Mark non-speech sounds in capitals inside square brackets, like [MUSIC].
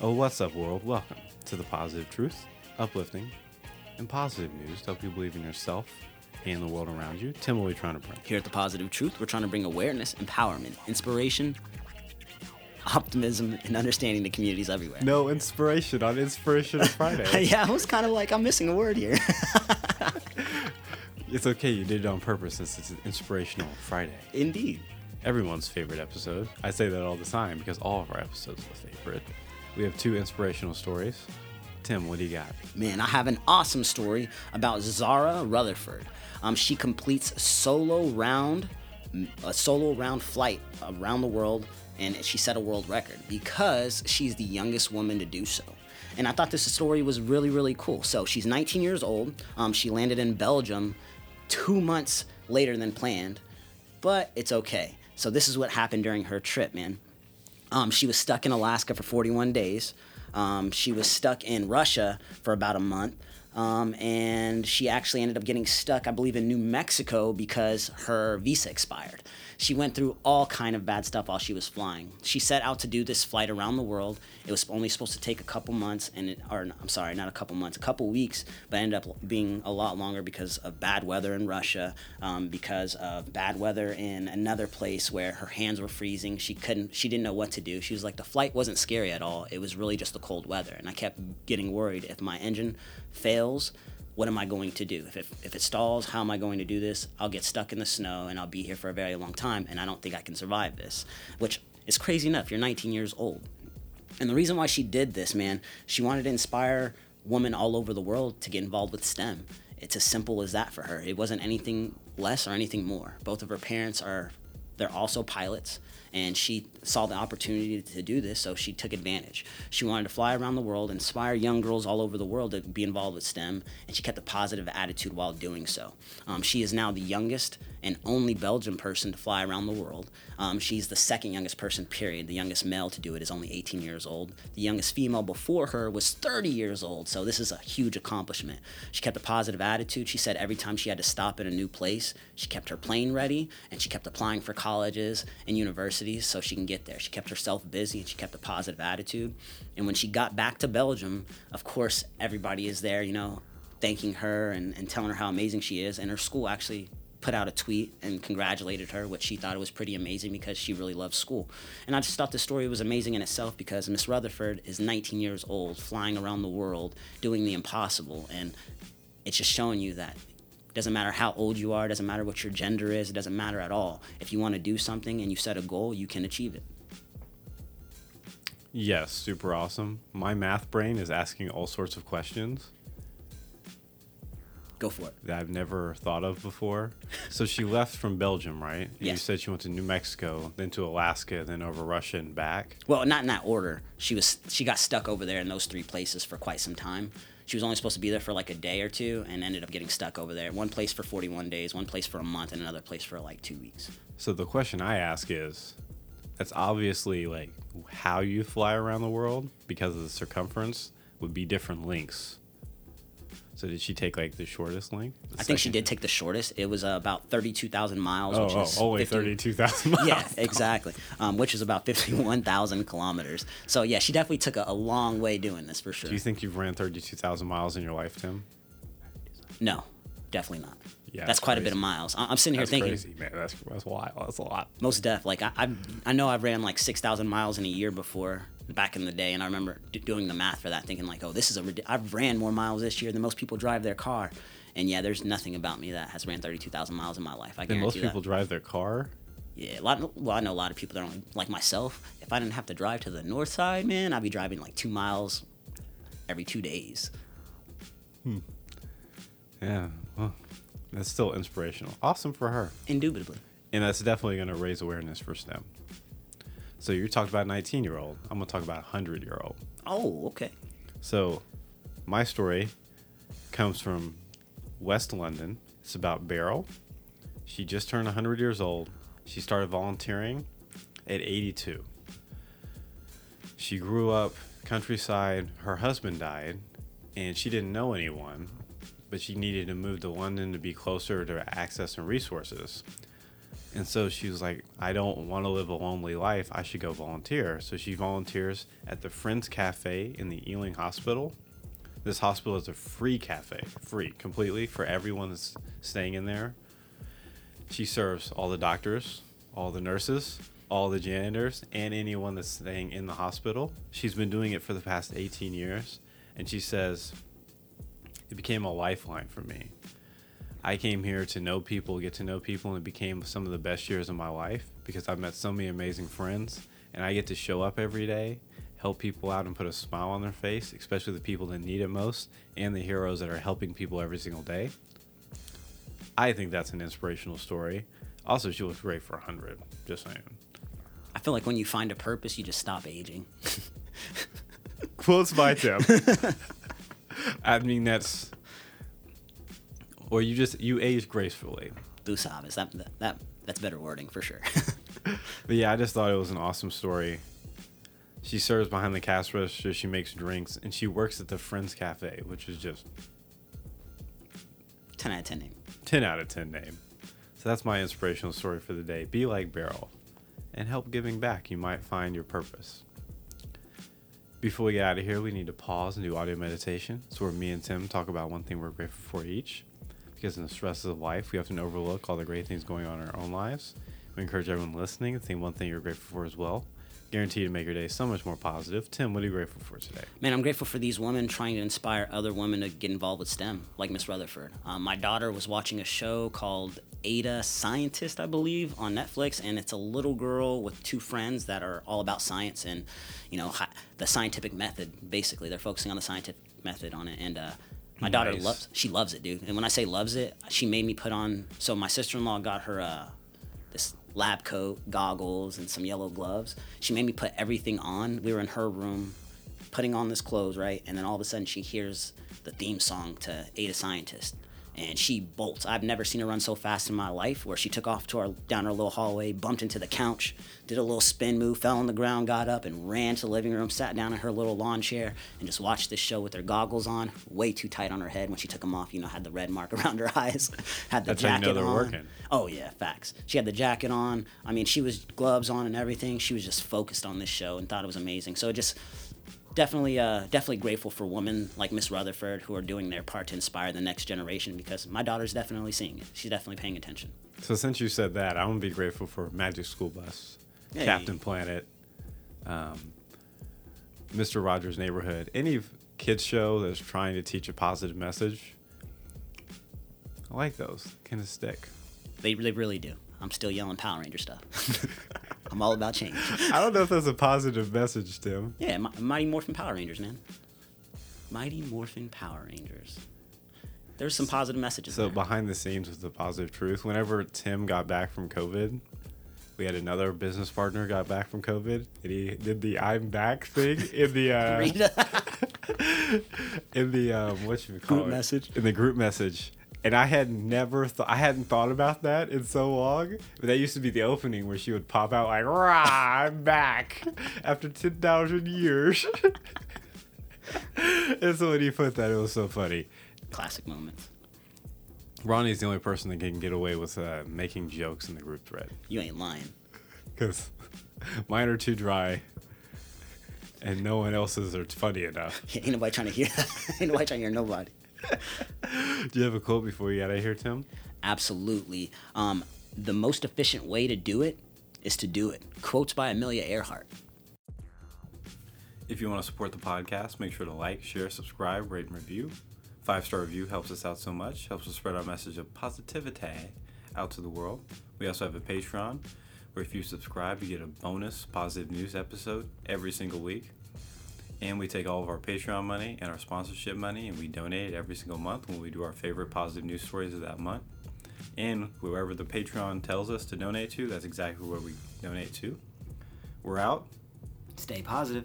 Oh, what's up, world? Welcome to the positive truth, uplifting, and positive news to help you believe in yourself and the world around you. Tim, what are we trying to bring? Here at The Positive Truth, we're trying to bring awareness, empowerment, inspiration, optimism, and understanding to communities everywhere. No inspiration on Inspirational [LAUGHS] Friday. yeah, I was kind of like, I'm missing a word here. [LAUGHS] it's okay, you did it on purpose since it's an Inspirational Friday. Indeed. Everyone's favorite episode. I say that all the time because all of our episodes are favorite. We have two inspirational stories. Tim, what do you got? Man, I have an awesome story about Zara Rutherford. Um, she completes solo round, a solo round flight around the world, and she set a world record because she's the youngest woman to do so. And I thought this story was really, really cool. So she's 19 years old. Um, she landed in Belgium two months later than planned, but it's okay. So this is what happened during her trip, man. Um, she was stuck in Alaska for 41 days. Um, she was stuck in Russia for about a month. Um, and she actually ended up getting stuck, I believe, in New Mexico because her visa expired. She went through all kind of bad stuff while she was flying. She set out to do this flight around the world. It was only supposed to take a couple months, and it, or I'm sorry, not a couple months, a couple weeks, but ended up being a lot longer because of bad weather in Russia, um, because of bad weather in another place where her hands were freezing. She couldn't, she didn't know what to do. She was like, the flight wasn't scary at all. It was really just the cold weather, and I kept getting worried if my engine fails what am I going to do? If it, if it stalls, how am I going to do this? I'll get stuck in the snow and I'll be here for a very long time, and I don't think I can survive this, which is crazy enough. You're 19 years old. And the reason why she did this, man, she wanted to inspire women all over the world to get involved with STEM. It's as simple as that for her. It wasn't anything less or anything more. Both of her parents are, they're also pilots and she saw the opportunity to do this, so she took advantage. She wanted to fly around the world, inspire young girls all over the world to be involved with STEM, and she kept a positive attitude while doing so. Um, she is now the youngest and only Belgian person to fly around the world. Um, she's the second youngest person, period. The youngest male to do it is only 18 years old. The youngest female before her was 30 years old, so this is a huge accomplishment. She kept a positive attitude. She said every time she had to stop in a new place, she kept her plane ready, and she kept applying for colleges and universities so she can get there. She kept herself busy and she kept a positive attitude. And when she got back to Belgium, of course, everybody is there, you know, thanking her and, and telling her how amazing she is. And her school actually put out a tweet and congratulated her, which she thought was pretty amazing because she really loves school. And I just thought the story was amazing in itself because Miss Rutherford is 19 years old, flying around the world, doing the impossible. And it's just showing you that it doesn't matter how old you are, it doesn't matter what your gender is, it doesn't matter at all. If you want to do something and you set a goal, you can achieve it. Yes, super awesome. My math brain is asking all sorts of questions Go for it. that I've never thought of before. So she [LAUGHS] left from Belgium, right? And You said she went to New Mexico, then to Alaska, then over Russia and back. Well, not in that order. She was she got stuck over there in those three places for quite some time. She was only supposed to be there for like a day or two, and ended up getting stuck over there. One place for 41 days, one place for a month, and another place for like two weeks. So the question I ask is that's obviously like how you fly around the world because of the circumference would be different lengths. So did she take like the shortest length? The I think she did take the shortest. It was uh, about 32,000 miles, Oh, which oh, is only 50 thirty-two thousand [LAUGHS] miles. Yeah, exactly. Um, which is about 51,000 kilometers. So yeah, she definitely took a, a long way doing this for sure. Do you think you've ran thirty-two thousand miles in your life, Tim? no, definitely not. Yeah, that's that's quite a bit of miles. I- I'm sitting here That's thinking, crazy, man. That's that's wild. That's a lot. most def. Like I, I, I know I've ran like six thousand miles in a year before back in the day, and I remember d- doing the math for that, thinking like, oh, this is a rid- I've ran more miles this year than most people drive their car, and yeah, there's nothing about me that has ran thirty two thousand miles in my life. I Then most people that. drive their car. Yeah, a lot. Well, I know a lot of people that don't like myself. If I didn't have to drive to the north side, man, I'd be driving like two miles every two days. Hmm. Yeah, well, that's still inspirational. Awesome for her, Indubitably. and that's definitely going to raise awareness for STEM. So you talked about nineteen-year-old. I'm going to talk about hundred-year-old. Oh, okay. So, my story comes from West London. It's about Beryl. She just turned 100 years old. She started volunteering at 82. She grew up countryside. Her husband died, and she didn't know anyone, but she needed to move to London to be closer to access and resources. And so she was like, I don't want to live a lonely life. I should go volunteer. So she volunteers at the Friends Cafe in the Ealing Hospital. This hospital is a free cafe, free completely for everyone that's staying in there. She serves all the doctors, all the nurses, all the janitors, and anyone that's staying in the hospital. She's been doing it for the past 18 years. And she says, it became a lifeline for me. I came here to know people, get to know people, and it became some of the best years of my life because I've met so many amazing friends, and I get to show up every day, help people out, and put a smile on their face, especially the people that need it most, and the heroes that are helping people every single day. I think that's an inspirational story. Also, she looks great for 100. Just saying. I feel like when you find a purpose, you just stop aging. Quotes by Tim. I mean, that's. Or you just you age gracefully. Tú sabes. That, that, that, that's better wording for sure. [LAUGHS] But yeah, I just thought it was an awesome story. She serves behind the cash register. She makes drinks, and she works at the Friends Cafe, which is just 10 out of 10 name. 10 out of 10 name. So that's my inspirational story for the day. Be like Beryl and help giving back. You might find your purpose. Before we get out of here, we need to pause and do audio meditation. So where me and Tim talk about one thing we're grateful for each. Because in the stresses of life, we often overlook all the great things going on in our own lives. We encourage everyone listening to think one thing you're grateful for as well. Guaranteed to make your day so much more positive. Tim, what are you grateful for today? Man, I'm grateful for these women trying to inspire other women to get involved with STEM, like Miss Rutherford. Um, my daughter was watching a show called Ada Scientist, I believe, on Netflix, and it's a little girl with two friends that are all about science and, you know, hi- the scientific method. Basically, they're focusing on the scientific method on it, and uh, my daughter Nice. loves. She loves it, dude. And when I say loves it, she made me put on. So my sister-in-law got her uh, this lab coat, goggles, and some yellow gloves. She made me put everything on. We were in her room putting on this clothes, right? And then all of a sudden she hears the theme song to Ada Scientist. And she bolts. I've never seen her run so fast in my life. Where she took off to our down our little hallway, bumped into the couch, did a little spin move, fell on the ground, got up, and ran to the living room, sat down in her little lawn chair, and just watched this show with her goggles on, way too tight on her head. When she took them off, you know, had the red mark [LAUGHS] around her eyes, had the That's how you jacket know they're on. working. Oh yeah, facts. She had the jacket on. I mean, she was gloves on and everything. She was just focused on this show and thought it was amazing. So it just definitely, uh, definitely grateful for women like Miss Rutherford who are doing their part to inspire the next generation. Because my daughter's definitely seeing it. She's definitely paying attention. So since you said that, I'm gonna be grateful for Magic School Bus, Hey. Captain Planet, um, Mr. Rogers' Neighborhood, any kids show that's trying to teach a positive message. I like those. Kind of stick. They, they really do. I'm still yelling Power Ranger stuff. [LAUGHS] I'm all about change. [LAUGHS] I don't know if that's a positive message, Tim. Yeah, Mi- Mighty Morphin Power Rangers, man. Mighty Morphin Power Rangers. There's some positive messages. So there. behind the scenes with the positive truth, whenever Tim got back from COVID, we had another business partner got back from COVID, and he did the "I'm back" thing in the uh, [LAUGHS] [LAUGHS] in the um, what should we call Group it? message? in the group message. And I had never thought I hadn't thought about that in so long. But that used to be the opening where she would pop out like, "Rah, I'm back after ten thousand years." [LAUGHS] and so when he put that, it was so funny. Classic moments. Ronnie's the only person that can get away with uh, making jokes in the group thread You ain't lying. because mine are too dry, and no one else's are funny enough. [LAUGHS] Ain't nobody trying to hear that. [LAUGHS] ain't nobody trying to hear nobody. [LAUGHS] Do you have a quote before you get out of here, Tim? Absolutely. Um, the most efficient way to do it is to do it. Quotes by Amelia Earhart. If you want to support the podcast, make sure to like, share, subscribe, rate, and review. Five star review helps us out so much, helps us spread our message of positivity out to the world. We also have a Patreon where if you subscribe, you get a bonus positive news episode every single week. And we take all of our Patreon money and our sponsorship money and we donate it every single month when we do our favorite positive news stories of that month. And whoever the Patreon tells us to donate to, that's exactly where we donate to. We're out. Stay positive.